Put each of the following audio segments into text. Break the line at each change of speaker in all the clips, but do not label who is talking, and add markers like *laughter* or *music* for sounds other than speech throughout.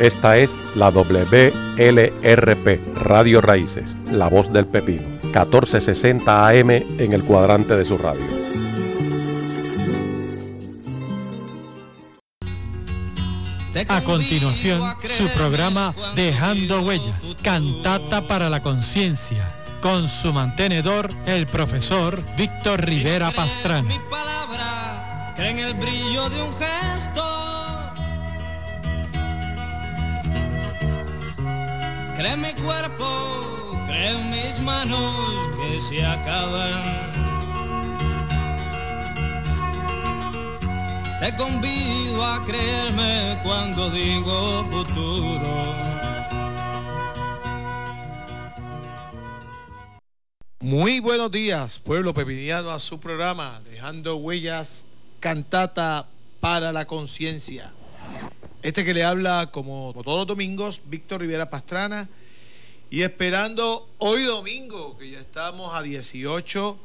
Esta es la WLRP, Radio Raíces, La Voz del Pepino, 1460 AM en el cuadrante de su radio.
A continuación, su programa Dejando Huellas, Cantata para la Conciencia, con su mantenedor, el profesor Víctor Rivera Pastrana.
Mi palabra, creen el brillo de un gesto. Cree mi cuerpo, cree mis manos que se acaban. Te convido a creerme cuando digo futuro.
Muy buenos días, pueblo pepiniano, a su programa, dejando huellas, cantata para la conciencia. Este que le habla, como, todos los domingos, Víctor Rivera Pastrana, y esperando hoy domingo, que ya estamos a 18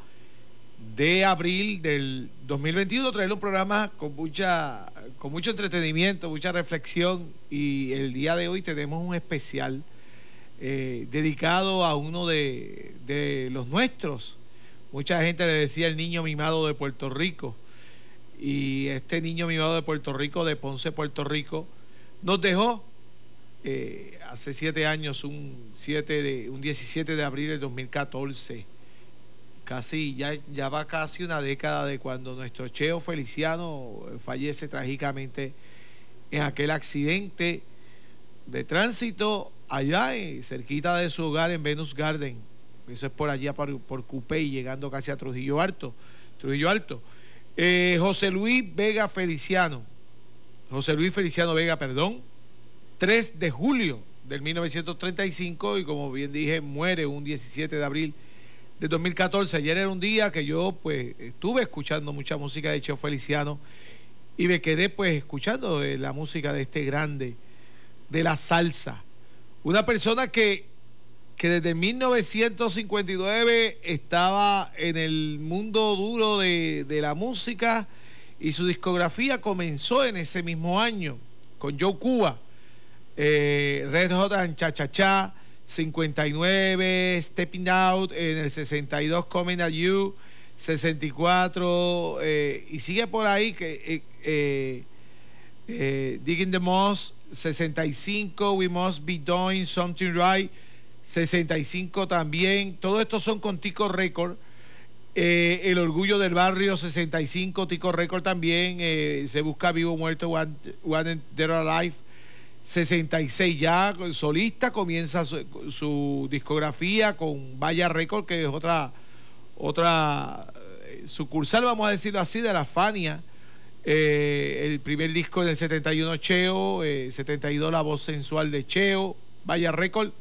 de abril del 2021, traerle un programa con, mucha, con mucho entretenimiento, mucha reflexión, y el día de hoy tenemos un especial eh, dedicado a uno de, de, los nuestros. Mucha gente le decía el niño mimado de Puerto Rico. Y este niño mimado de Puerto Rico, de Ponce, Puerto Rico, nos dejó eh, hace siete años, un, 7 de, un 17 de abril del 2014. Casi, ya, ya va casi una década de cuando nuestro Cheo Feliciano fallece trágicamente en aquel accidente de tránsito allá eh, cerquita de su hogar en Venus Garden. Eso es por allá, por, por Cupey, llegando casi a Trujillo Alto. Trujillo Alto. Eh, José Luis Vega Feliciano. José Luis Feliciano Vega, perdón. 3 de julio del 1935 y como bien dije, muere un 17 de abril de 2014. Ayer era un día que yo pues estuve escuchando mucha música de Cheo Feliciano y me quedé pues escuchando la música de este grande de la salsa. Una persona que, que desde 1959 estaba en el mundo duro de, de, la música y su discografía comenzó en ese mismo año con Joe Cuba, eh, Red Hot and Cha Cha Cha, 59, Stepping Out, en el 62 Coming at You, 64, eh, y sigue por ahí que eh, Digging the Moss, 65, We Must Be Doing Something Right, 65 también. Todo esto son con Tico Record. Eh, el Orgullo del Barrio, 65, Tico Record también. Eh, se busca Vivo Muerto, One, One Dead Alive. 66 ya solista comienza su, discografía con Vaya Record que es otra otra eh, sucursal vamos a decirlo así de la Fania el primer disco del 71 Cheo, eh, 72 La Voz Sensual de Cheo, Vaya Record.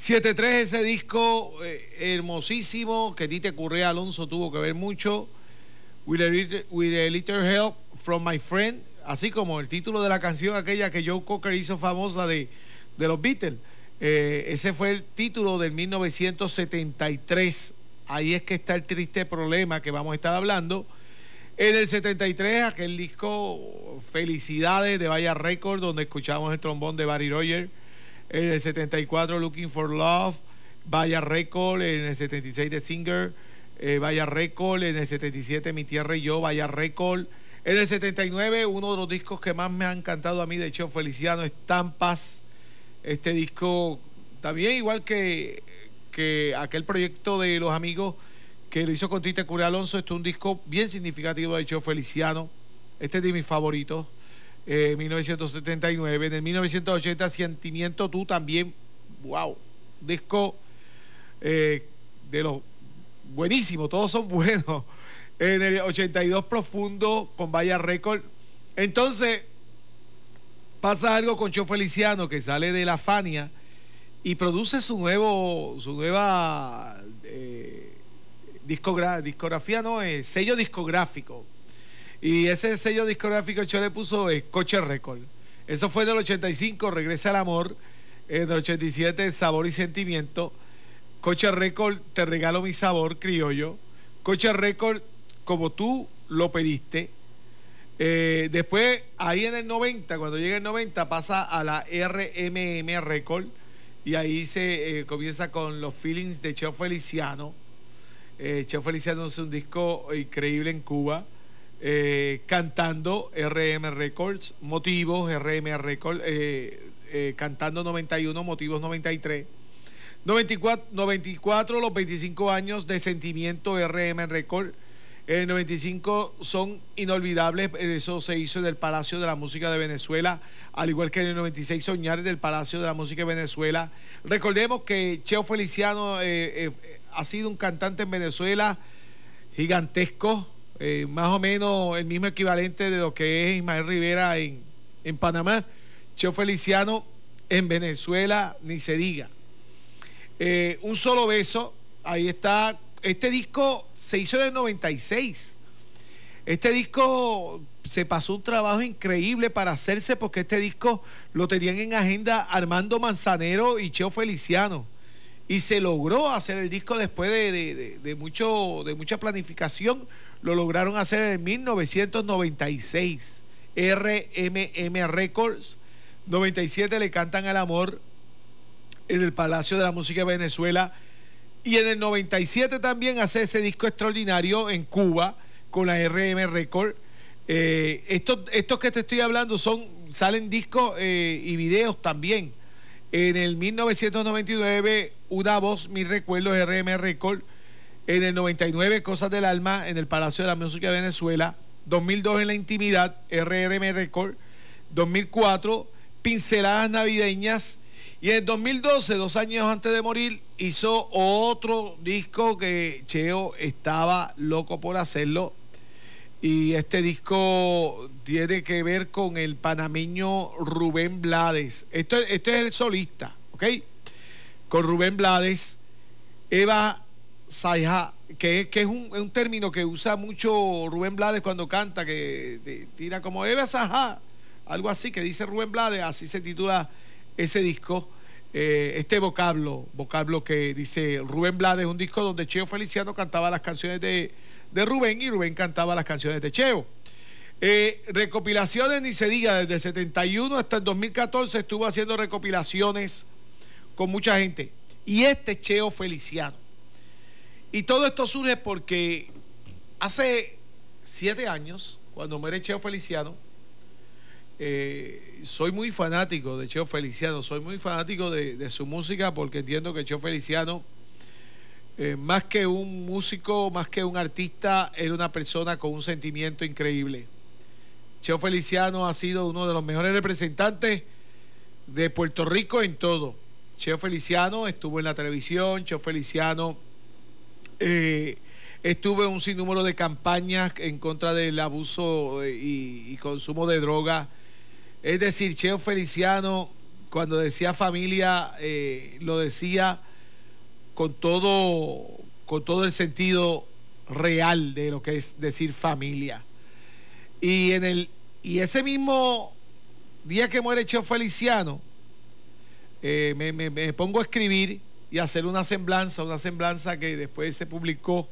7-3 ese disco eh, hermosísimo que Tite Currea Alonso tuvo que ver mucho. With a, little, help from my friend, así como el título de la canción aquella que Joe Cocker hizo famosa de, de los Beatles. Eh, ese fue el título del 1973. Ahí es que está el triste problema que vamos a estar hablando. En el 73, aquel disco Felicidades de Vaya Record, donde escuchamos el trombón de Barry Roger. En el 74, Looking for Love, Vaya Record. En el 76, The Singer, eh, Vaya Record. En el 77, Mi Tierra y Yo, Vaya Record. En el 79, uno de los discos que más me ha encantado a mí de Cheo Feliciano, Estampas. Este disco también, igual que, que aquel proyecto de los amigos que lo hizo con Tite Curé Alonso. Este es un disco bien significativo de Cheo Feliciano. Este es de mis favoritos. Eh, 1979. En el 1980, Sentimiento Tú también. ¡Wow! Disco eh, de los buenísimos. Todos son *laughs* buenos. En el 82, Profundo con Vaya Record. Entonces, pasa algo con Cheo Feliciano que sale de la Fania y produce su nuevo, su nueva. Eh, discogra discografía no es sello discográfico y ese sello discográfico yo puso eh, Coche Record. Eso fue en el 85 Regresa al Amor. En el 87 Sabor y Sentimiento. Coche Record Te regalo mi sabor criollo. Coche Record como tú lo pediste. Eh, después, ahí en el 90, cuando llega el 90, pasa a la RMM Record. Y ahí se eh, comienza con los feelings de Cheo Feliciano. Eh, Cheo Feliciano es un disco increíble en Cuba, cantando RM Records, motivos RM Records, cantando 91, motivos 93. 94, 94, los 25 años de sentimiento RM Record en el 95 son inolvidables, eso se hizo en el Palacio de la Música de Venezuela, al igual que en el 96 Soñar del Palacio de la Música de Venezuela. Recordemos que Cheo Feliciano eh, eh, ha sido un cantante en Venezuela gigantesco, eh, más o menos el mismo equivalente de lo que es Ismael Rivera en, en Panamá. Cheo Feliciano en Venezuela, ni se diga. un solo beso, ahí está este disco se hizo en el 96. Este disco se pasó un trabajo increíble para hacerse porque este disco lo tenían en agenda Armando Manzanero y Cheo Feliciano. Y se logró hacer el disco después de, mucho, de mucha planificación. Lo lograron hacer en 1996. RMM Records. 97 le cantan al amor en el Palacio de la Música de Venezuela y en el 97 también hace ese disco extraordinario en Cuba con la RM Record. Eh, estos, que te estoy hablando son salen discos eh, y videos también. En el 1999, Una Voz, Mis Recuerdos, RM Record. En el 99, Cosas del Alma, en el Palacio de la Música de Venezuela. 2002, En la Intimidad, RRM Record. 2004, Pinceladas Navideñas, y en 2012, dos años antes de morir, hizo otro disco que Cheo estaba loco por hacerlo. Y este disco tiene que ver con el panameño Rubén Blades. Esto, este es el solista, ¿ok? Con Rubén Blades, Eva Saija, que, es, un, término que usa mucho Rubén Blades cuando canta, que tira como Eva Saja, algo así, que dice Rubén Blades, así se titula ese disco. Eh, este vocablo, vocablo que dice Rubén Blades, un disco donde Cheo Feliciano cantaba las canciones de, Rubén y Rubén cantaba las canciones de Cheo. Eh, recopilaciones, ni se diga, desde el 71 hasta el 2014 estuvo haciendo recopilaciones con mucha gente. Y este Cheo Feliciano. Y todo esto surge porque hace siete años, cuando muere Cheo Feliciano, eh, soy muy fanático de Cheo Feliciano, soy muy fanático de, su música porque entiendo que Cheo Feliciano, eh, más que un músico, más que un artista, era una persona con un sentimiento increíble. Cheo Feliciano ha sido uno de los mejores representantes de Puerto Rico en todo. Cheo Feliciano estuvo en la televisión, Cheo Feliciano eh, estuvo en un sinnúmero de campañas en contra del abuso y, y consumo de drogas es decir, Cheo Feliciano, cuando decía familia, eh, lo decía con todo, con todo el sentido real de lo que es decir familia. Y en el, y ese mismo día que muere Cheo Feliciano, eh, me, pongo a escribir y hacer una semblanza, una semblanza que después se publicó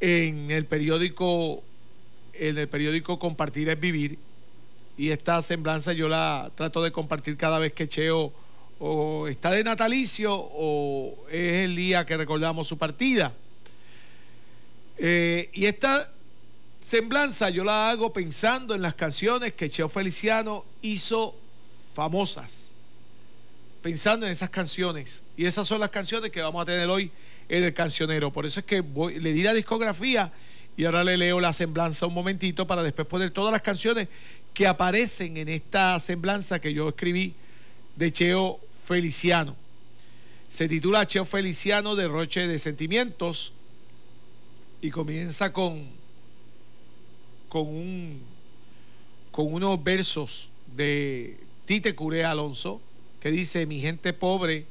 en el periódico, en el periódico Compartir es Vivir y esta semblanza yo la trato de compartir cada vez que Cheo o está de natalicio o es el día que recordamos su partida. Eh, y esta semblanza yo la hago pensando en las canciones que Cheo Feliciano hizo famosas. Pensando en esas canciones. Y esas son las canciones que vamos a tener hoy en el cancionero. Por eso es que le di la discografía y ahora le leo la semblanza un momentito para después poner todas las canciones que aparecen en esta semblanza que yo escribí de Cheo Feliciano. Se titula Cheo Feliciano Derroche de Sentimientos y comienza con, con, un, con unos versos de Tite Curé Alonso que dice, mi gente pobre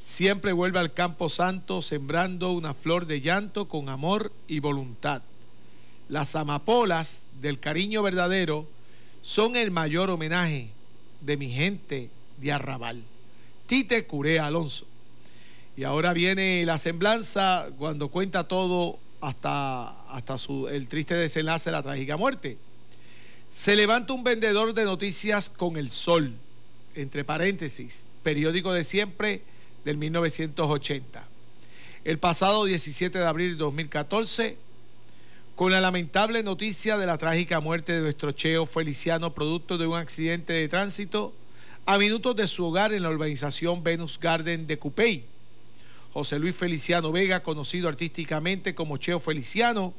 siempre vuelve al campo santo sembrando una flor de llanto con amor y voluntad. Las amapolas del cariño verdadero son el mayor homenaje de mi gente de Arrabal. Tite Curé Alonso. Y ahora viene la semblanza cuando cuenta todo hasta, hasta su, el triste desenlace de la trágica muerte. Se levanta un vendedor de noticias con el sol, entre paréntesis, periódico de siempre del 1980. El pasado 17 de abril de 2014, con la lamentable noticia de la trágica muerte de nuestro Cheo Feliciano, producto de un accidente de tránsito, a minutos de su hogar en la urbanización Venus Garden de Cupey. José Luis Feliciano Vega, conocido artísticamente como Cheo Feliciano,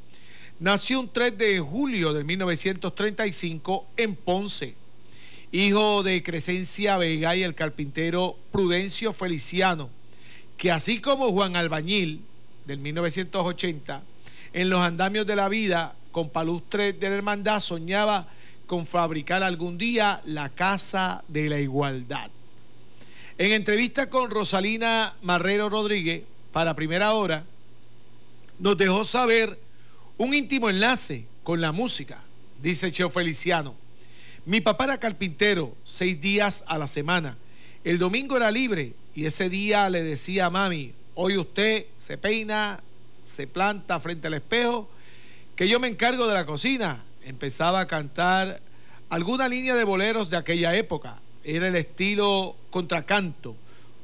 nació un 3 de julio de 1935 en Ponce, hijo de Crescencia Vega y el carpintero Prudencio Feliciano, que así como Juan Albañil del 1980, en los andamios de la vida con palustre de la hermandad soñaba con fabricar algún día la Casa de la Igualdad. En entrevista con Rosalina Marrero Rodríguez para Primera Hora, nos dejó saber un íntimo enlace con la música, dice Cheo Feliciano. Mi papá era carpintero seis días a la semana. El domingo era libre y ese día le decía a mami, hoy usted se peina, se planta frente al espejo, que yo me encargo de la cocina. Empezaba a cantar alguna línea de boleros de aquella época. Era el estilo contracanto,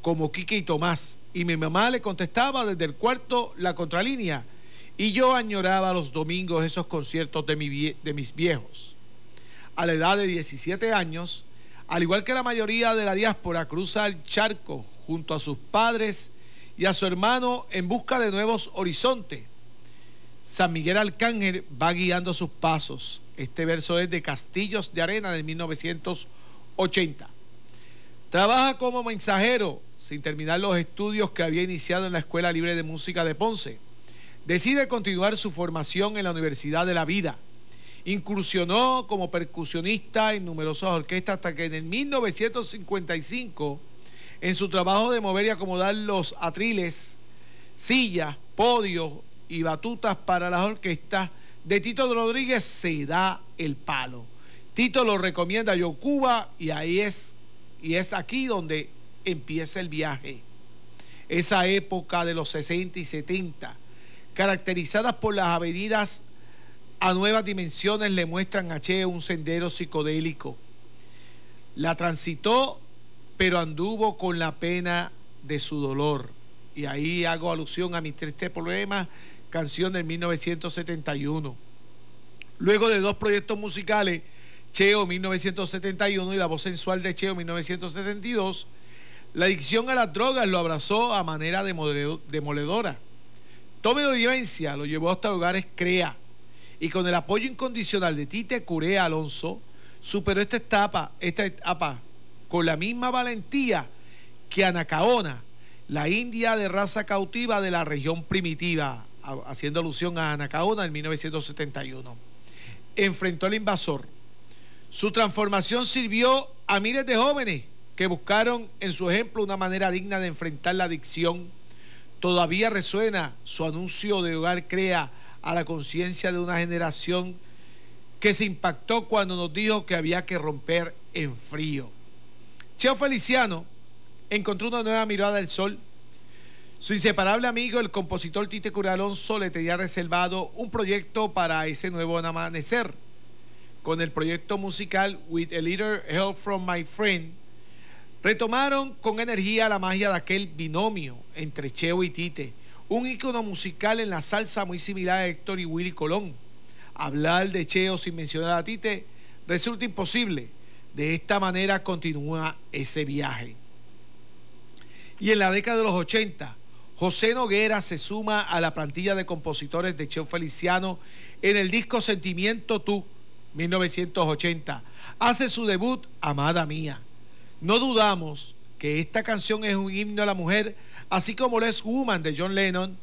como Quique y Tomás. Y mi mamá le contestaba desde el cuarto la contralínea y yo añoraba los domingos esos conciertos de, de mis viejos. A la edad de 17 años, al igual que la mayoría de la diáspora, cruza el charco junto a sus padres y a su hermano en busca de nuevos horizontes. San Miguel Arcángel va guiando sus pasos. Este verso es de Castillos de Arena de 1980. Trabaja como mensajero sin terminar los estudios que había iniciado en la Escuela Libre de Música de Ponce decide continuar su formación en la Universidad de la Vida. Incursionó como percusionista en numerosas orquestas hasta que en el 1955, en su trabajo de mover y acomodar los atriles, sillas, podios y batutas para las orquestas, de Tito Rodríguez se da el palo. Tito lo recomienda a Yocuba y ahí es, y es aquí donde empieza el viaje. Esa época de los 60 y 70 caracterizadas por las avenidas a nuevas dimensiones, le muestran a Che un sendero psicodélico. La transitó, pero anduvo con la pena de su dolor. Y ahí hago alusión a mi triste problema, canción del 1971. Luego de dos proyectos musicales, Cheo 1971 y La voz sensual de Cheo 1972, la adicción a las drogas lo abrazó a manera demoledora Tome de vivencia lo llevó hasta lugares CREA y con el apoyo incondicional de Tite Curea Alonso superó esta etapa, esta etapa con la misma valentía que Anacaona, la india de raza cautiva de la región primitiva, haciendo alusión a Anacaona en 1971. Enfrentó al invasor. Su transformación sirvió a miles de jóvenes que buscaron en su ejemplo una manera digna de enfrentar la adicción Todavía resuena su anuncio de Hogar Crea a la conciencia de una generación que se impactó cuando nos dijo que había que romper en frío. Cheo Feliciano encontró una nueva mirada del sol. Su inseparable amigo, el compositor Tite Cura Alonso, le tenía reservado un proyecto para ese nuevo amanecer. Con el proyecto musical With a Little Help from My Friend, Retomaron con energía la magia de aquel binomio entre Cheo y Tite, un ícono musical en la salsa muy similar a Héctor y Willy Colón. Hablar de Cheo sin mencionar a Tite resulta imposible. De esta manera continúa ese viaje. Y en la década de los 80, José Noguera se suma a la plantilla de compositores de Cheo Feliciano en el disco Sentimiento Tú, 1980. Hace su debut Amada Mía no dudamos que esta canción es un himno a la mujer, así como Les Woman de John Lennon,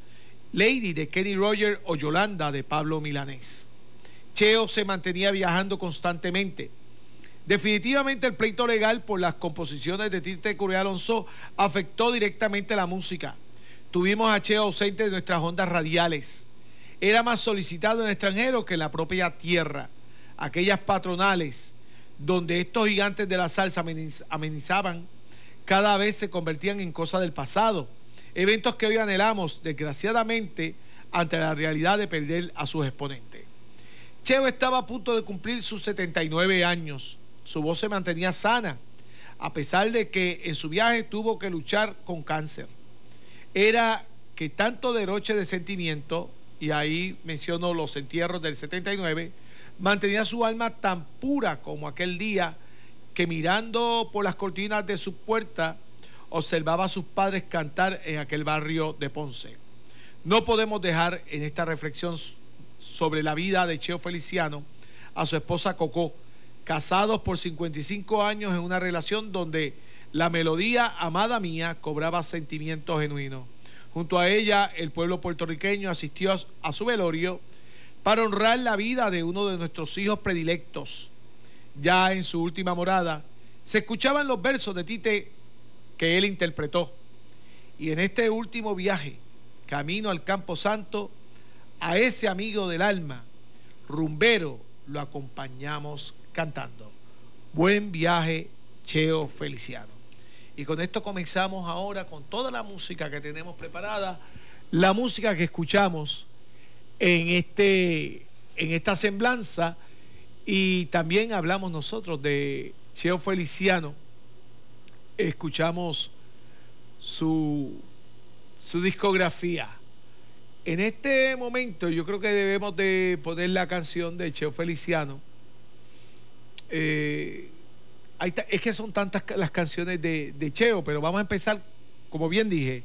Lady de Kenny Rogers o Yolanda de Pablo Milanés. Cheo se mantenía viajando constantemente. Definitivamente el pleito legal por las composiciones de Tite Curé Alonso afectó directamente la música. Tuvimos a Cheo ausente de nuestras ondas radiales. Era más solicitado en extranjero que en la propia tierra. Aquellas patronales donde estos gigantes de la salsa amenizaban, cada vez se convertían en cosas del pasado. Eventos que hoy anhelamos, desgraciadamente, ante la realidad de perder a sus exponentes. Cheo estaba a punto de cumplir sus 79 años. Su voz se mantenía sana, a pesar de que en su viaje tuvo que luchar con cáncer. Era que tanto derroche de sentimiento, y ahí menciono los entierros del 79, mantenía su alma tan pura como aquel día que mirando por las cortinas de su puerta observaba a sus padres cantar en aquel barrio de Ponce. No podemos dejar en esta reflexión sobre la vida de Cheo Feliciano a su esposa Coco, casados por 55 años en una relación donde la melodía amada mía cobraba sentimientos genuinos. Junto a ella, el pueblo puertorriqueño asistió a su velorio para honrar la vida de uno de nuestros hijos predilectos. Ya en su última morada, se escuchaban los versos de Tite que él interpretó. Y en este último viaje, camino al Campo Santo, a ese amigo del alma, rumbero, lo acompañamos cantando. Buen viaje, Cheo Feliciano. Y con esto comenzamos ahora con toda la música que tenemos preparada, la música que escuchamos en, este, en esta semblanza y también hablamos nosotros de Cheo Feliciano, escuchamos su, su discografía. En este momento yo creo que debemos de poner la canción de Cheo Feliciano. Eh, es que son tantas las canciones de, de, Cheo, pero vamos a empezar, como bien dije,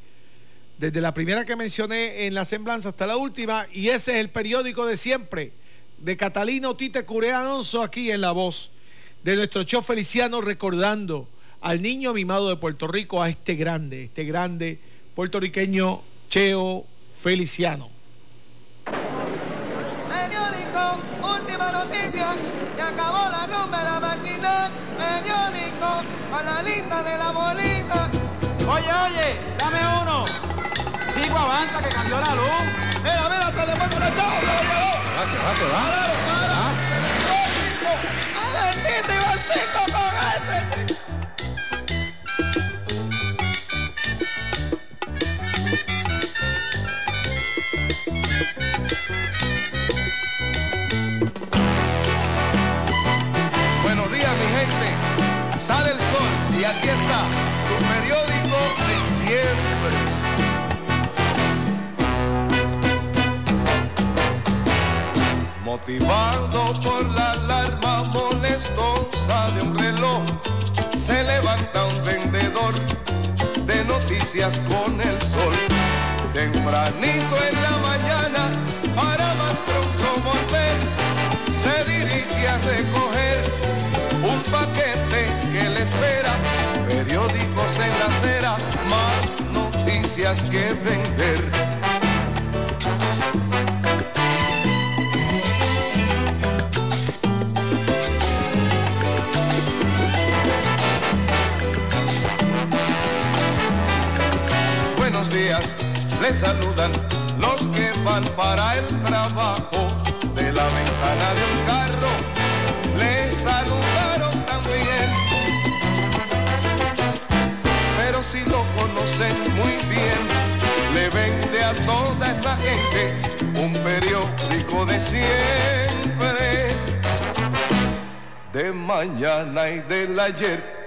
desde la primera que mencioné en la semblanza hasta la última, y ese es el periódico de siempre, de Catalino Tite Curé Alonso, aquí en La Voz, de nuestro Cheo Feliciano, recordando al niño mimado de Puerto Rico, a este grande, este grande puertorriqueño Cheo Feliciano.
Periódico, última noticia, que acabó la rumba de la matinal. Periódico, con la lista de la bolita.
Oye, oye, dame uno. Sigo avanza que cambió la luz.
Mira, mira, se le fue con el chavo, se lo llevó.
Va, que va, que va.
¡A bendito Ivancito con ese
aquí está tu periódico de siempre. Motivado por la alarma molestosa de un reloj, se levanta un vendedor de noticias con el sol. Tempranito en la mañana, para más pronto volver, se dirige a recoger que vender. Buenos días, les saludan los que van para el trabajo de la ventana de un carro. Les saludaron también, pero si lo muy bien, le vende a toda esa gente un periódico de siempre, de mañana y del ayer.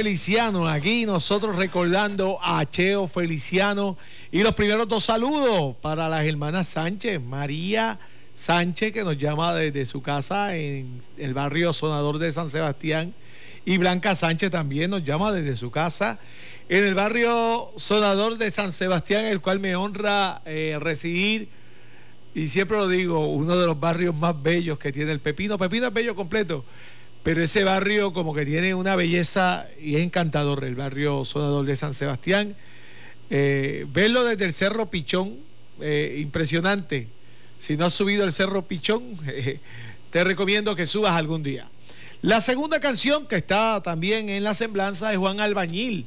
Feliciano, aquí nosotros recordando a Cheo Feliciano. Y los primeros dos saludos para las hermanas Sánchez, María Sánchez que nos llama desde su casa en el barrio Sonador de San Sebastián. Y Blanca Sánchez también nos llama desde su casa en el barrio Sonador de San Sebastián, el cual me honra eh, recibir. Y siempre lo digo, uno de los barrios más bellos que tiene el Pepino. Pepino es bello completo, pero ese barrio como que tiene una belleza y es encantador, el barrio Sonador de San Sebastián. Eh, verlo desde el Cerro Pichón, eh, impresionante. Si no has subido el Cerro Pichón, *laughs* eh, te recomiendo que subas algún día. La segunda canción que está también en la semblanza es Juan Albañil.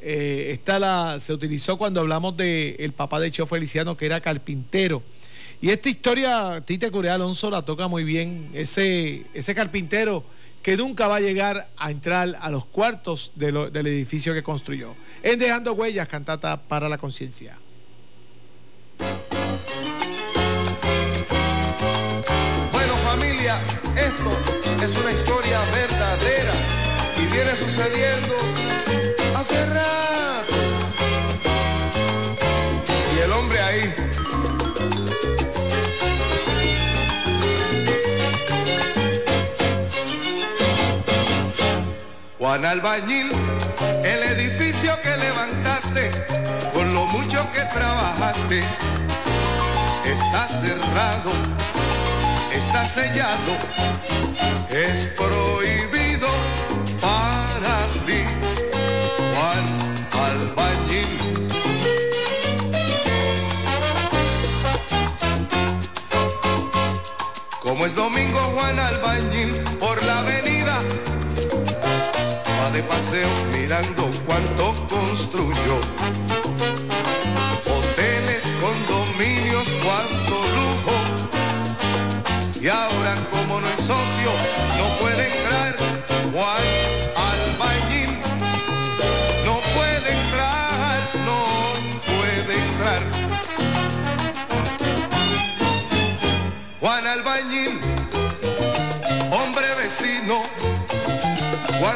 Eh, esta la, se utilizó cuando hablamos del el papá de Cheo Feliciano, que era carpintero. Y esta historia, Tite Corea Alonso la toca muy bien. Ese, ese carpintero que nunca va a llegar a entrar a los cuartos del edificio que construyó. En Dejando Huellas, cantata para la conciencia.
Bueno familia, esto es una historia verdadera y viene sucediendo hace rato. Juan Albañil, el edificio que levantaste, con lo mucho que trabajaste, está cerrado está sellado, es prohibido para ti, Juan Albañil. Como es domingo Juan Albañil mirando cuánto construyó.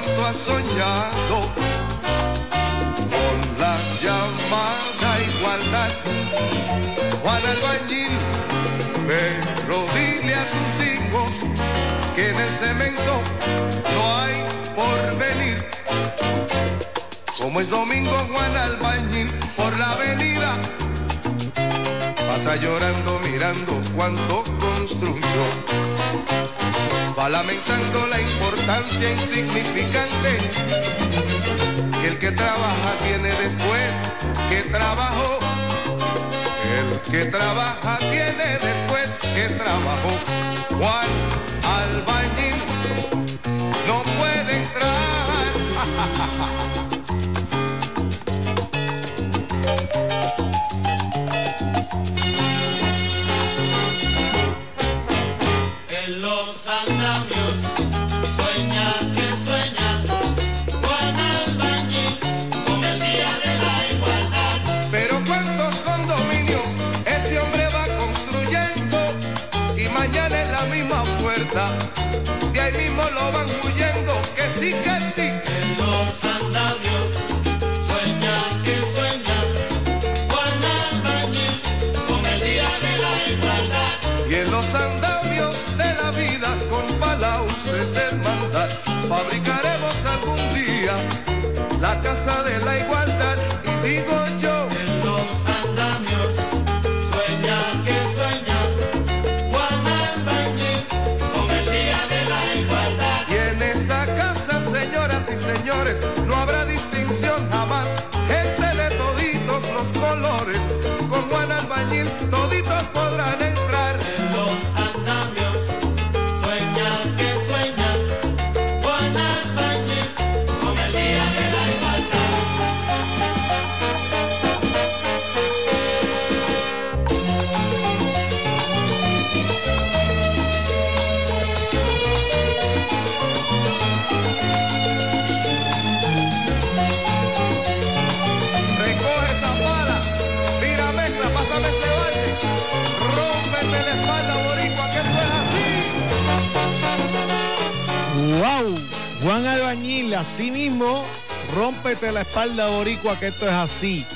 Cuánto ha soñado con la llamada igualdad. Juan Albañil, pero dile a tus hijos que en el cemento no hay porvenir. Como es domingo Juan Albañil por la avenida, pasa llorando mirando cuánto construyó. Va lamentando la importancia insignificante que el que trabaja tiene después que trabajó. El que trabaja tiene después que trabajó. Juan Albañil no puede entrar. *laughs* así mismo, rómpete la espalda boricua que esto es así.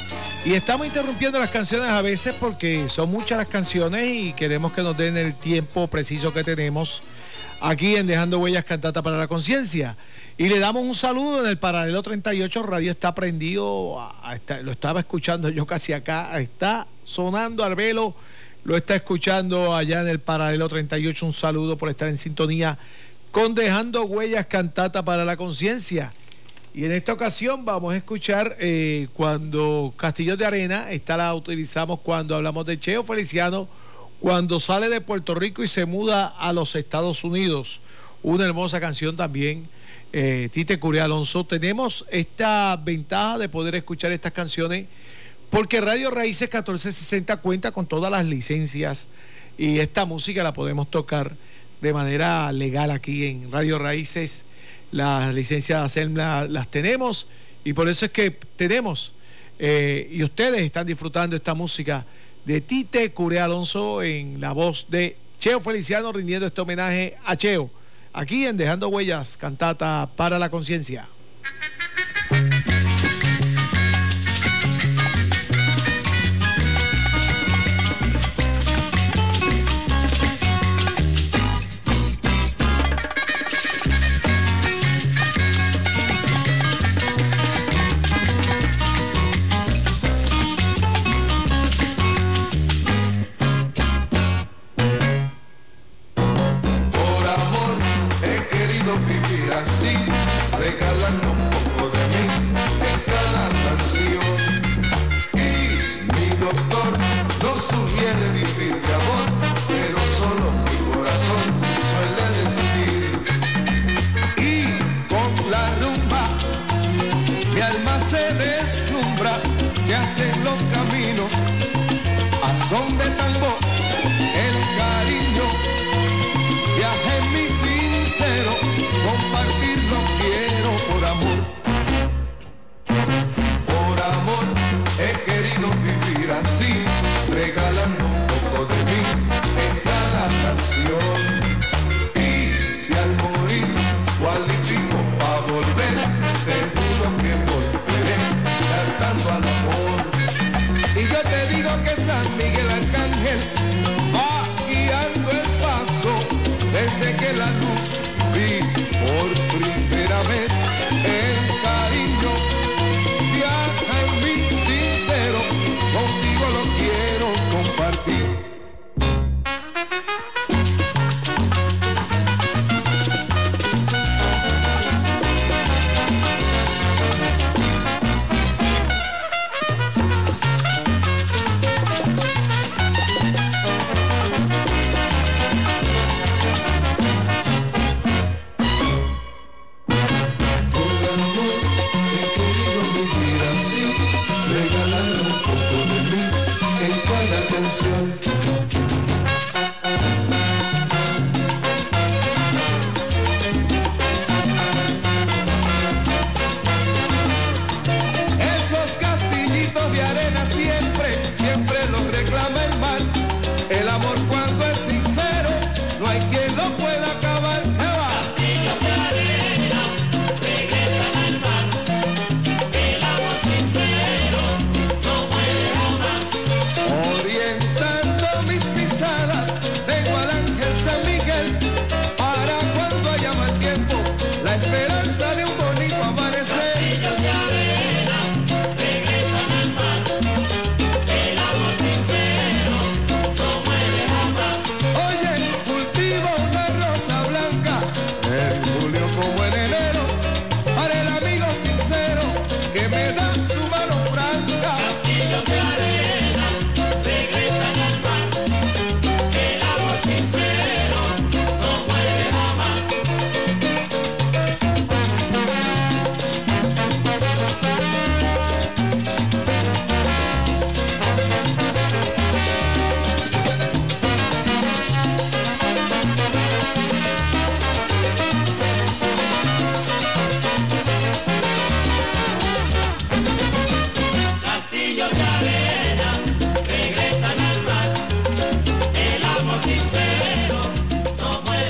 Y estamos interrumpiendo las canciones a veces porque son muchas las canciones y queremos que nos den el tiempo preciso que tenemos aquí en Dejando Huellas Cantata para la Conciencia. Y le damos un saludo en el paralelo 38, radio está prendido, está- lo estaba escuchando yo casi acá, está sonando al velo, lo está escuchando allá en el paralelo 38, un saludo por estar en sintonía con Dejando Huellas Cantata para la Conciencia. Y en esta ocasión vamos a escuchar eh, cuando Castillos de Arena, esta la utilizamos cuando hablamos de Cheo Feliciano, cuando sale de Puerto Rico y se muda a los Estados Unidos. Una hermosa canción también, eh, Tite Curé Alonso. Tenemos esta ventaja de poder escuchar estas canciones porque Radio Raíces 1460 cuenta con todas las licencias y esta música la podemos tocar de manera legal aquí en Radio Raíces. Las licencias de hacerla las tenemos y por eso es que tenemos eh, y ustedes están disfrutando esta música de Tite Curé Alonso en la voz de Cheo Feliciano rindiendo este homenaje a Cheo aquí en Dejando Huellas, cantata para la conciencia.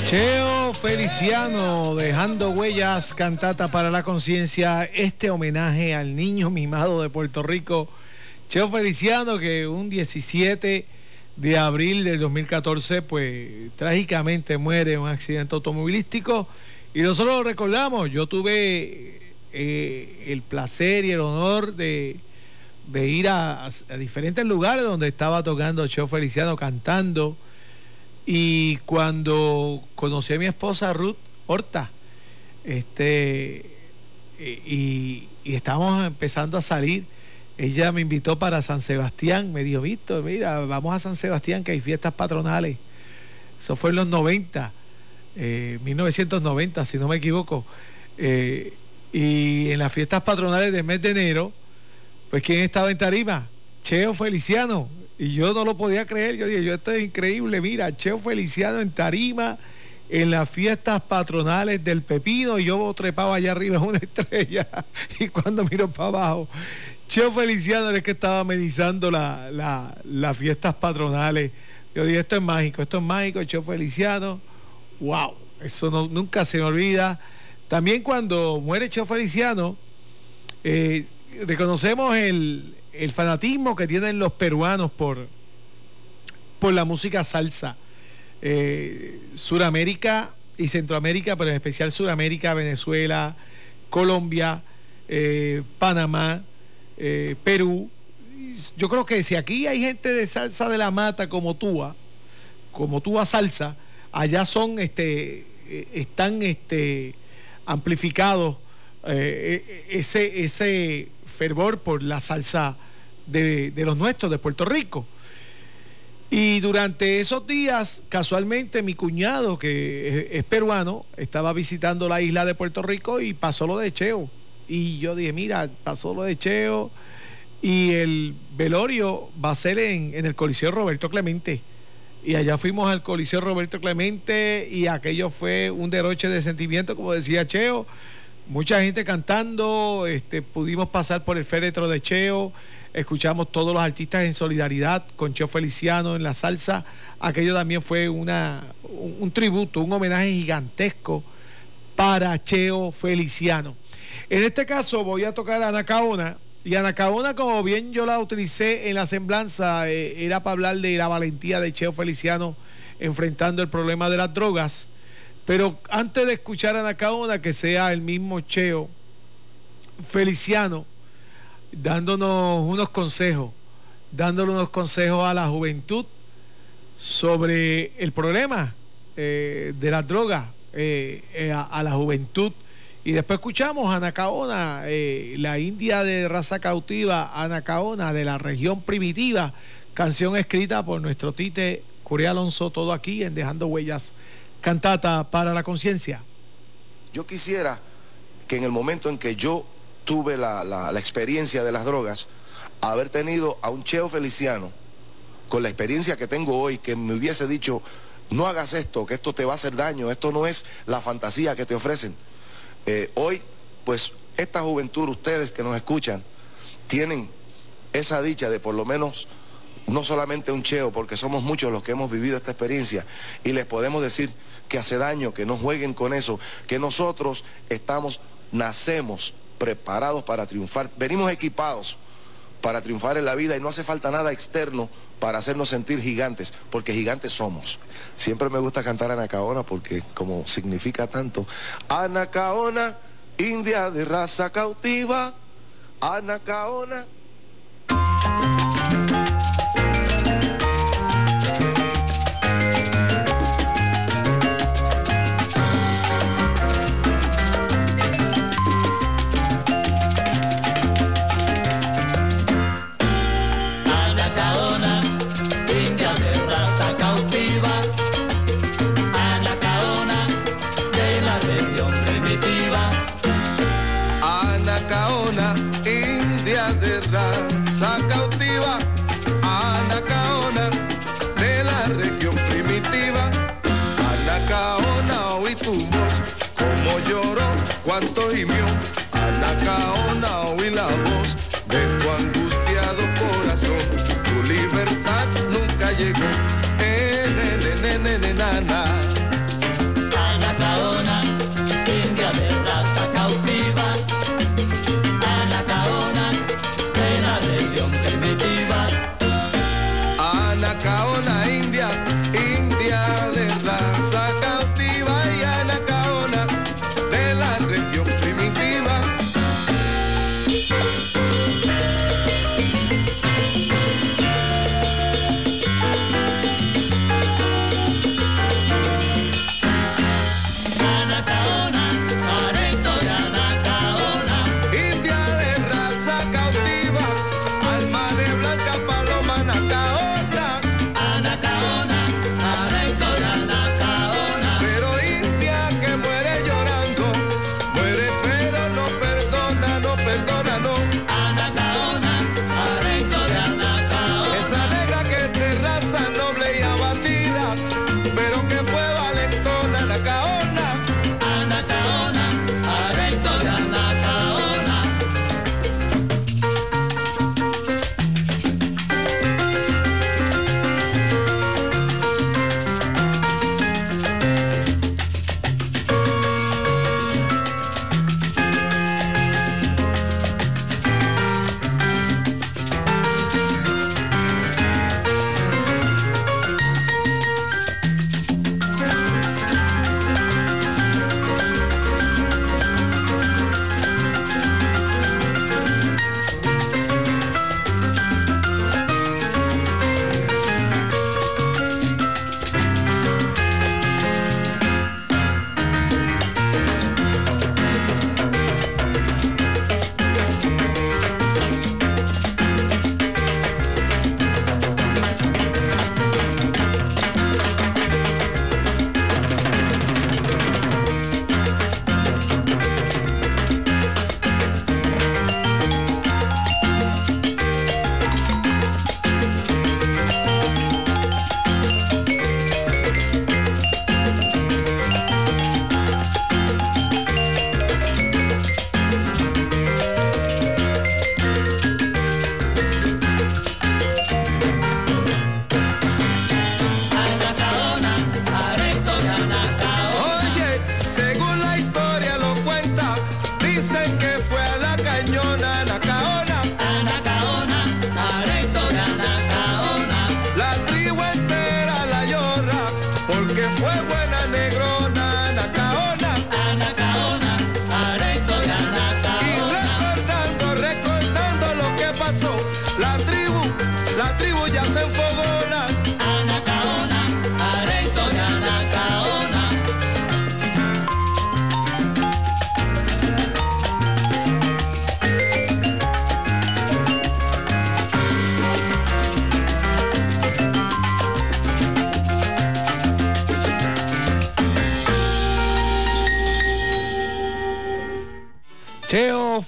Cheo
Feliciano, dejando huellas, cantata para la conciencia, este homenaje al niño mimado de Puerto Rico, Cheo Feliciano, que un 17 de abril del 2014, pues trágicamente muere en un accidente automovilístico. Y nosotros lo recordamos, yo tuve eh, el placer y el honor de, ir a diferentes lugares donde estaba tocando Cheo Feliciano, cantando. Y cuando conocí a mi esposa Ruth Horta, este, y, y estábamos empezando a salir, ella me invitó para San Sebastián, me dijo, Víctor, mira, vamos a San Sebastián que hay fiestas patronales. Eso fue en los 90, eh, 1990, si no me equivoco. Eh, y en las fiestas patronales del mes de enero, pues ¿quién estaba en tarima? Cheo Feliciano. Y yo no lo podía creer. Yo dije, yo esto es increíble. Mira, Cheo Feliciano en tarima en las fiestas patronales del Pepino. Y yo trepaba allá arriba una *laughs* estrella. Y cuando miro para abajo, Cheo Feliciano era el que estaba amenizando la- la- las fiestas patronales. Yo dije, esto es mágico, esto es mágico, Cheo Feliciano. ¡Wow! Eso no- nunca se me olvida. También cuando muere Cheo Feliciano, eh, reconocemos el, el fanatismo que tienen los peruanos por, por la música salsa. Eh, Suramérica y Centroamérica, pero en especial Suramérica, Venezuela, Colombia, eh, Panamá, eh, Perú. Yo creo que si aquí hay gente de salsa de la mata como Túa, como Túa Salsa, allá son, este, eh, están este, amplificados eh, eh, ese, ese fervor por la salsa de, los nuestros, de Puerto Rico. Y durante esos días, casualmente, mi cuñado, que es, es peruano, estaba visitando la isla de Puerto Rico y pasó lo de Cheo. Y yo dije, mira, pasó lo de Cheo y el velorio va a ser en, en el Coliseo Roberto Clemente. Y allá fuimos al Coliseo Roberto Clemente y aquello fue un derroche de sentimiento, como decía Cheo. Mucha gente cantando, este, pudimos pasar por el féretro de Cheo, escuchamos todos los artistas en solidaridad con Cheo Feliciano en la salsa. Aquello también fue una, un, tributo, un homenaje gigantesco para Cheo Feliciano. En este caso voy a tocar a Anacaona. Y Anacaona, como bien yo la utilicé en la semblanza, eh, era para hablar de la valentía de Cheo Feliciano enfrentando el problema de las drogas. Pero antes de escuchar a Anacaona, que sea el mismo Cheo Feliciano dándonos unos consejos, dándole unos consejos a la juventud sobre el problema eh, de las drogas eh, eh, a, la juventud. Y después escuchamos a Anacaona, la india de raza cautiva, Anacaona, de la región primitiva, canción escrita por nuestro tite Curia Alonso, todo aquí en Dejando Huellas, cantata para la conciencia.
Yo quisiera que en el momento en que yo tuve la, la- experiencia de las drogas, haber tenido a un Cheo Feliciano, con la experiencia que tengo hoy, que me hubiese dicho, no hagas esto, que esto te va a hacer daño, esto no es la fantasía que te ofrecen. Eh, hoy, pues, esta juventud, ustedes que nos escuchan, tienen esa dicha de por lo menos no solamente un cheo, porque somos muchos los que hemos vivido esta experiencia y les podemos decir que hace daño, que no jueguen con eso, que nosotros estamos, nacemos preparados para triunfar, venimos equipados para triunfar en la vida y no hace falta nada externo para hacernos sentir gigantes, porque gigantes somos. Siempre me gusta cantar Anacaona porque como significa tanto. Anacaona, india de raza cautiva, Anacaona.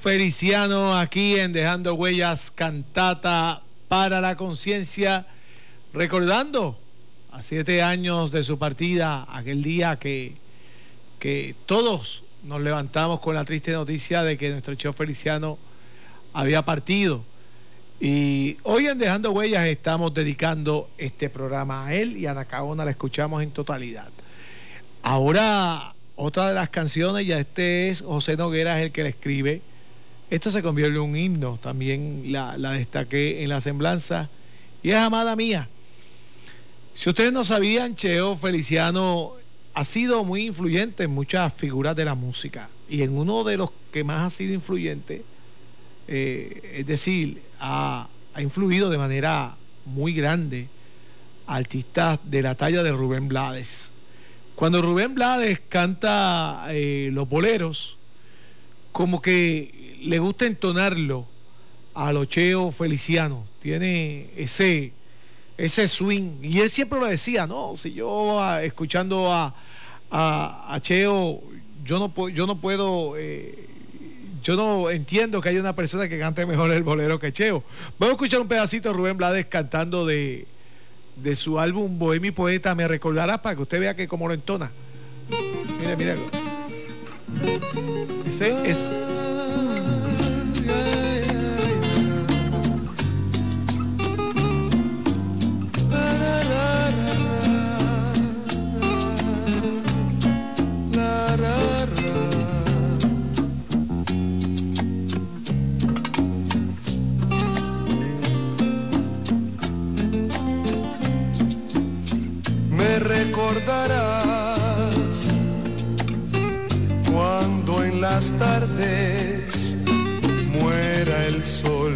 Feliciano aquí en Dejando Huellas, cantata para la conciencia, recordando a siete años de su partida, aquel día que, que todos nos levantamos con la triste noticia de que nuestro Cheo Feliciano había partido. Y hoy en Dejando Huellas estamos dedicando este programa a él y a Nacaona la escuchamos en totalidad. Ahora, otra de las canciones, ya este es José Noguera, es el que la escribe. Esto se convierte en un himno, también la, la destaqué en la semblanza. Y es Amada Mía. Si ustedes no sabían, Cheo Feliciano ha sido muy influyente en muchas figuras de la música. Y en uno de los que más ha sido influyente, eh, es decir, ha, ha influido de manera muy grande artistas de la talla de Rubén Blades. Cuando Rubén Blades canta eh, los boleros, como que le gusta entonarlo a Cheo Feliciano. Tiene ese, ese swing. Y él siempre lo decía, no, si yo ah, escuchando a, a, Cheo, yo no, yo no puedo, eh, yo no entiendo que haya una persona que cante mejor el bolero que Cheo. Vamos a escuchar un pedacito de Rubén Blades cantando de, de su álbum Bohemio y Poeta, me recordará para que usted vea que cómo lo entona. Mire, mire. Ese es.
Cuando en las tardes muera el sol.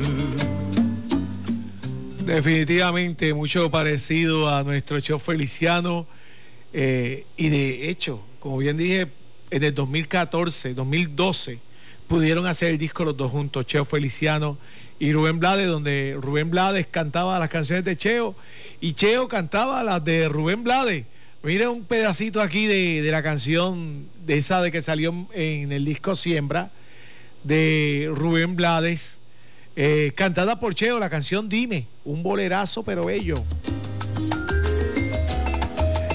Definitivamente mucho parecido a nuestro show Feliciano. eh, y de hecho, como bien dije, en el 2014, 2012, pudieron hacer el disco los dos juntos, Cheo Feliciano y Rubén Blades, donde Rubén Blades cantaba las canciones de Cheo y Cheo cantaba las de Rubén Blades. Mira un pedacito aquí de, de la canción, de esa de que salió en el disco Siembra, de Rubén Blades. Eh, cantada por Cheo, la canción Dime, un bolerazo pero bello.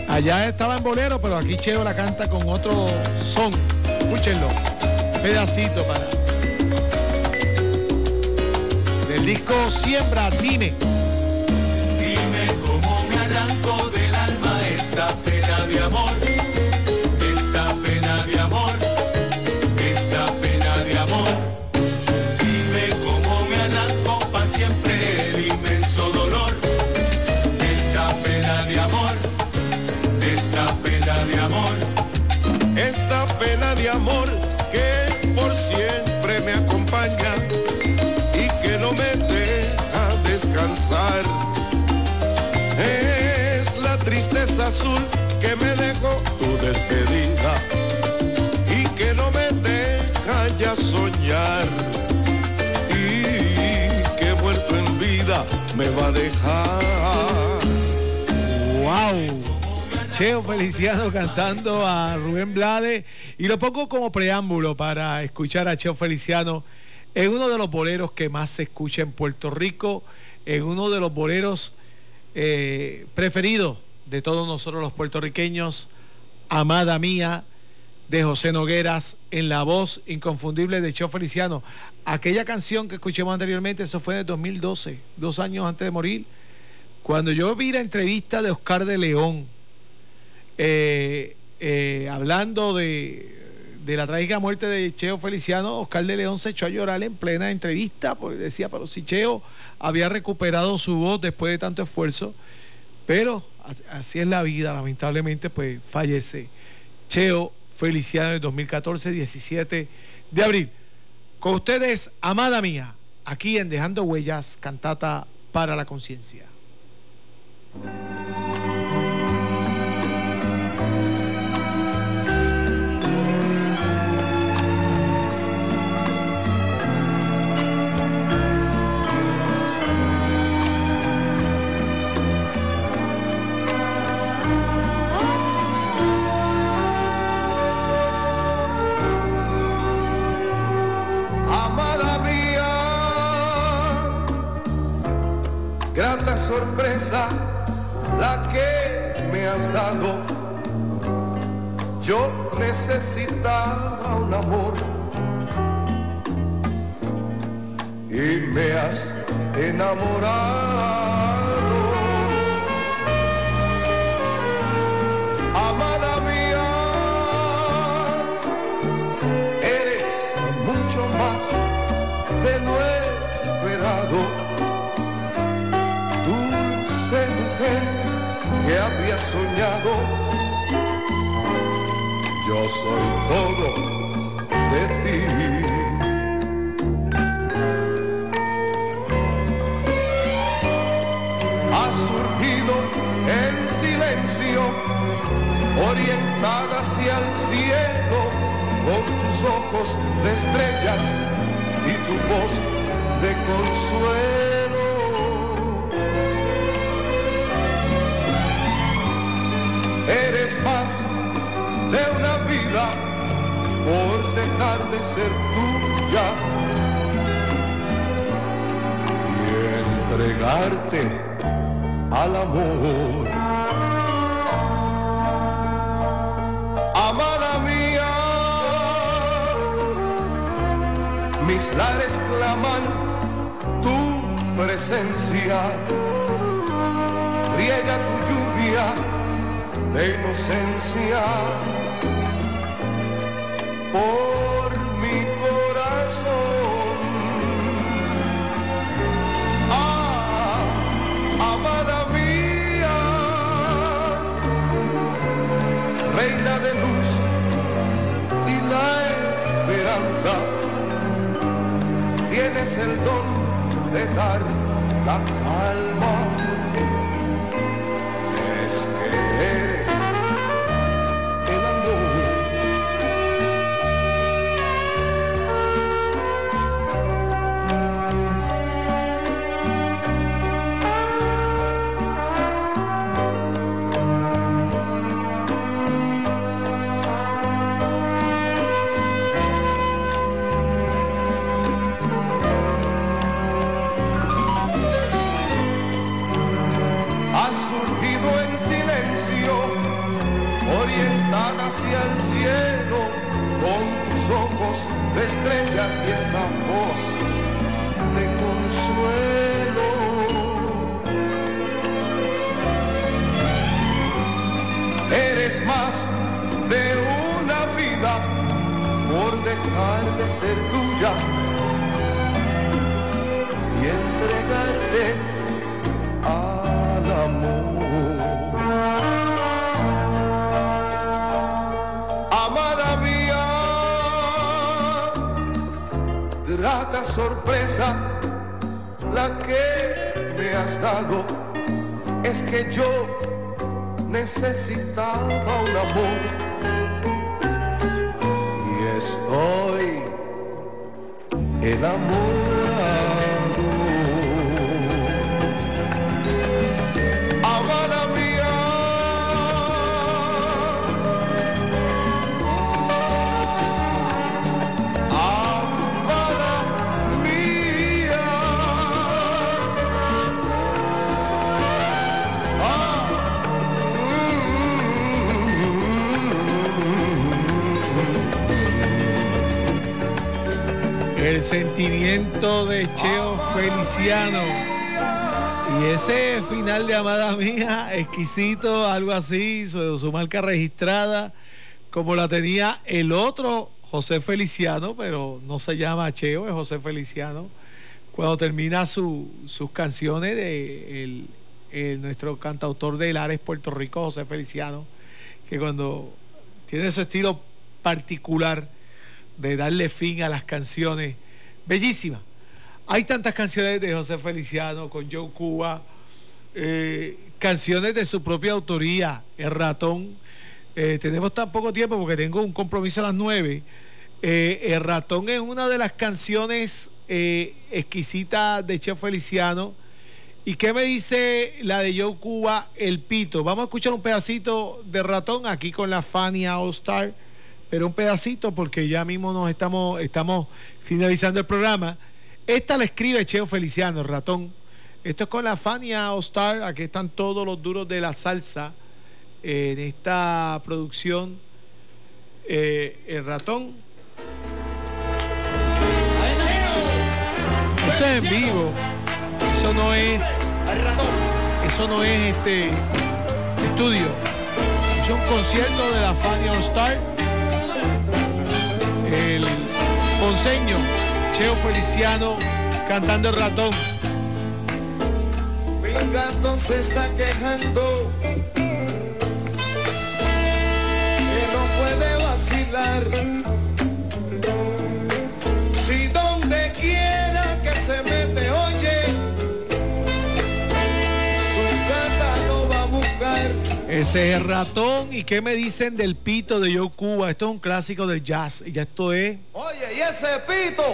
Allá estaba en bolero, pero aquí Cheo la canta con otro son. Escúchenlo. Pedacito para. Del disco Siembra, Dime.
Dime cómo me alma esta pena de amor, esta pena de amor, esta pena de amor. Dime cómo me arranco para siempre el inmenso dolor, esta pena de amor, esta pena de amor.
Esta pena de amor
Cheo Feliciano *laughs* cantando a Rubén Blades y lo pongo como preámbulo para escuchar a Cheo Feliciano en uno de los boleros que más se escucha en Puerto Rico, en uno de los boleros eh, preferidos de todos nosotros los puertorriqueños, Amada Mía, de José Nogueras, en la voz inconfundible de Cheo Feliciano. Aquella canción que escuchamos anteriormente, eso fue en el 2012, dos años antes de morir, cuando yo vi la entrevista de Oscar de León, eh, eh, hablando de, de la trágica muerte de Cheo Feliciano, Oscar de León se echó a llorar en plena entrevista, porque decía, pero si Cheo había recuperado su voz después de tanto esfuerzo, pero así es la vida, lamentablemente, pues fallece Cheo Feliciano en 2014, 17 de abril. Con ustedes, amada mía, aquí en Dejando Huellas, cantata para la conciencia.
Sorpresa la que me has dado. Yo necesitaba un amor y me has enamorado. Amada mía, eres mucho más de lo esperado. Soñado. Yo soy todo de ti. ha surgido en silencio, orientada hacia el cielo, con tus ojos de estrellas y tu voz de consuelo. Por dejar de ser tuya y entregarte al amor. Amada mía, mis lares claman tu presencia, riega tu lluvia de inocencia por
sentimiento de Cheo Feliciano. Y ese final de Amada Mía, exquisito, algo así, su, marca registrada, como la tenía el otro José Feliciano, pero no se llama Cheo, es José Feliciano. Cuando termina su- sus canciones de el- el- nuestro cantautor de Lares, Puerto Rico, José Feliciano, que cuando tiene su estilo particular de darle fin a las canciones, bellísima. Hay tantas canciones de José Feliciano con Joe Cuba, eh, canciones de su propia autoría, El Ratón. Eh, tenemos tan poco tiempo porque tengo un compromiso a las nueve. Eh, El Ratón es una de las canciones exquisitas de Chef Feliciano. ¿Y qué me dice la de Joe Cuba, El Pito? Vamos a escuchar un pedacito de Ratón aquí con la Fania All Star, pero un pedacito porque ya mismo nos estamos, estamos finalizando el programa. Esta la escribe Cheo Feliciano, el ratón. Esto es con la Fania All Star. Aquí están todos los duros de la salsa eh, en esta producción. eh, el ratón. Eso es en vivo. Eso no es. Eso no es este estudio. Es un concierto de la Fania All Star. El ponceño Cheo Feliciano cantando el ratón.
Mi gato se está quejando que no puede vacilar.
Ese es ratón. ¿Y qué me dicen del pito de Joe Cuba? Esto es un clásico del jazz. Y ya esto es.
Oye, y ese pito.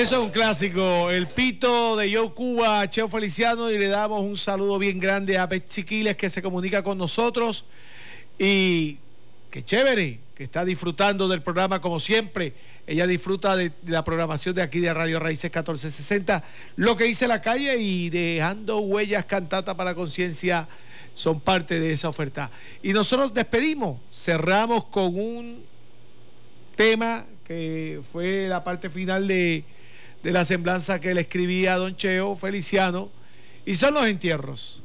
Eso es un clásico. El pito de Joe Cuba, Cheo Feliciano. Y le damos un saludo bien grande a Betsy Quiles que se comunica con nosotros. Y qué chévere, que está disfrutando del programa como siempre. Ella disfruta de, de la programación de aquí de Radio Raíces 1460. Lo que dice la calle y dejando huellas cantata para conciencia son parte de esa oferta. Y nosotros despedimos, cerramos con un tema que fue la parte final de, de la semblanza que le escribía a Don Cheo Feliciano, y son los entierros.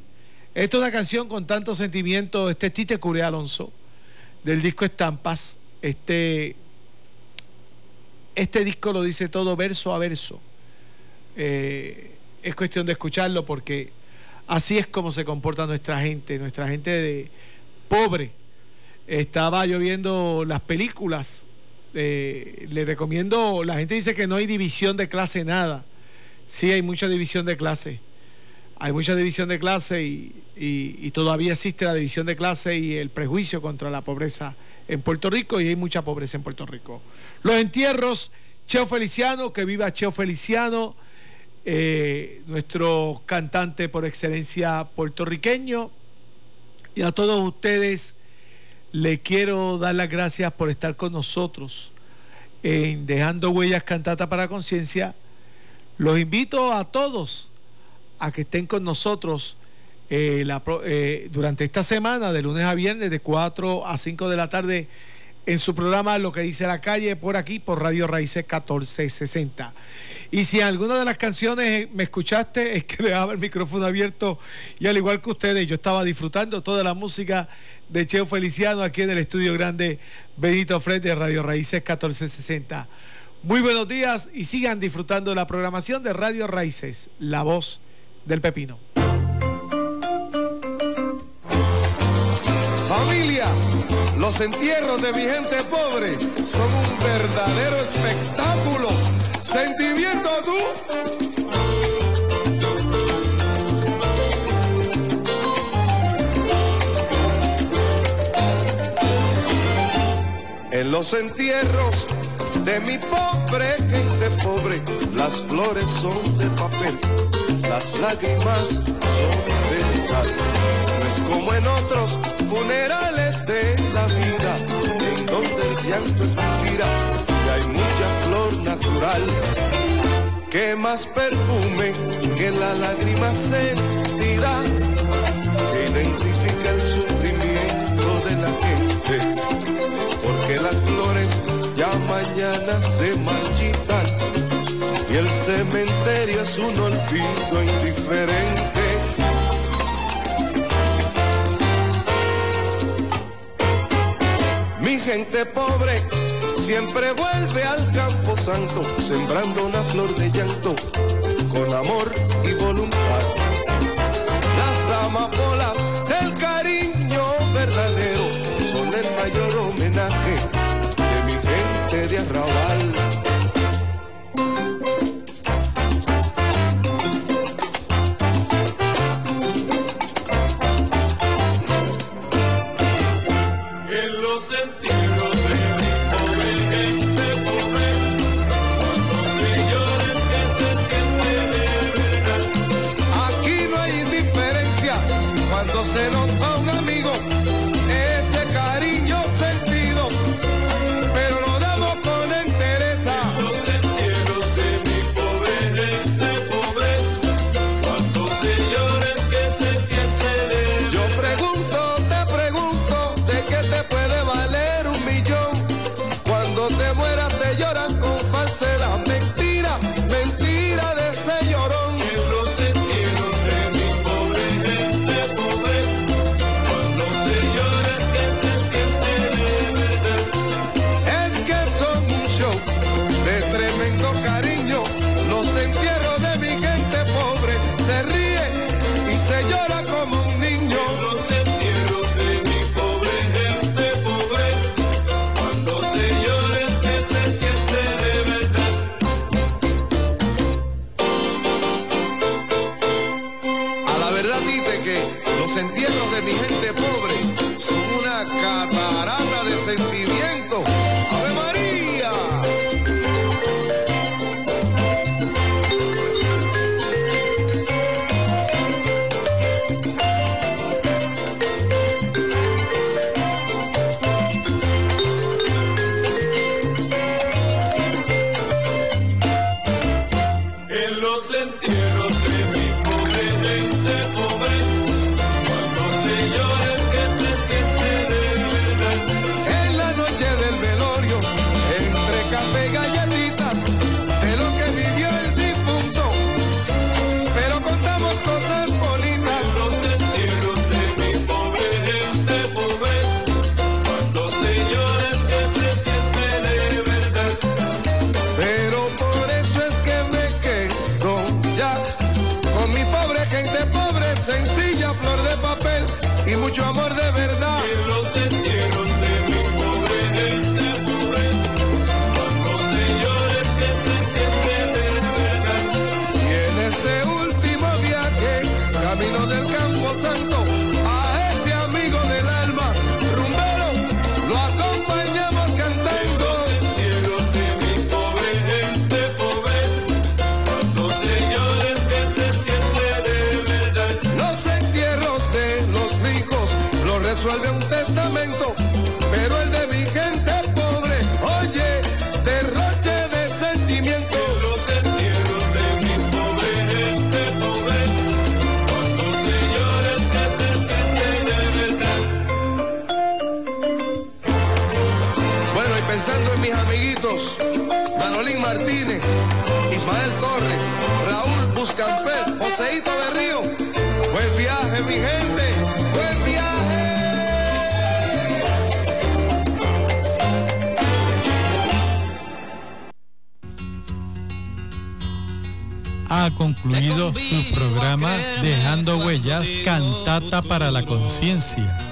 Esta es una canción con tanto sentimiento, este es Tite Curé Alonso, del disco Estampas. Este, este disco lo dice todo verso a verso. Eh, es cuestión de escucharlo porque así es como se comporta nuestra gente, nuestra gente de pobre. Estaba yo viendo las películas eh, le recomiendo, la gente dice que no hay división de clase nada. Sí hay mucha división de clase. Hay mucha división de clase y, todavía existe la división de clase y el prejuicio contra la pobreza en Puerto Rico y hay mucha pobreza en Puerto Rico. Los entierros, Cheo Feliciano, que viva Cheo Feliciano, eh, nuestro cantante por excelencia puertorriqueño. Y a todos ustedes le quiero dar las gracias por estar con nosotros en Dejando Huellas Cantata para Conciencia. Los invito a todos a que estén con nosotros eh, eh, durante esta semana, de lunes a viernes, de 4 a 5 de la tarde, en su programa Lo que dice la calle, por aquí, por Radio Raíces 1460. Y si alguna de las canciones me escuchaste, es que *laughs* dejaba el micrófono abierto y al igual que ustedes, yo estaba disfrutando toda la música de Cheo Feliciano aquí en el estudio grande Benito Fred de Radio Raíces 1460. Muy buenos días y sigan disfrutando la programación de Radio Raíces, la voz del pepino.
Los entierros de mi gente pobre son un verdadero espectáculo. ¿Sentimiento tú? En los entierros de mi pobre gente pobre, las flores son de papel, las lágrimas son de metal. No es como en otros funerales de la vida, en donde el llanto es mentira y hay mucha flor natural. Que más perfume que la lágrima sentida, que identifica el sufrimiento de la gente, porque las flores ya mañana se marchitan y el cementerio es un olvido indiferente. Mi gente pobre siempre vuelve al campo santo, sembrando una flor de llanto con amor y voluntad. Las amapolas del cariño verdadero son el mayor homenaje de mi gente de arrabal.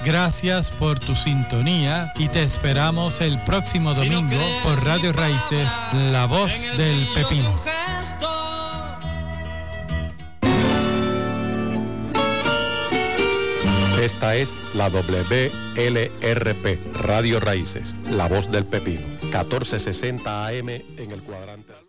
Gracias por tu sintonía y te esperamos el próximo domingo por Radio Raíces, la voz del pepino.
Esta es la WLRP, Radio Raíces, la voz del pepino, 1460 AM en el cuadrado.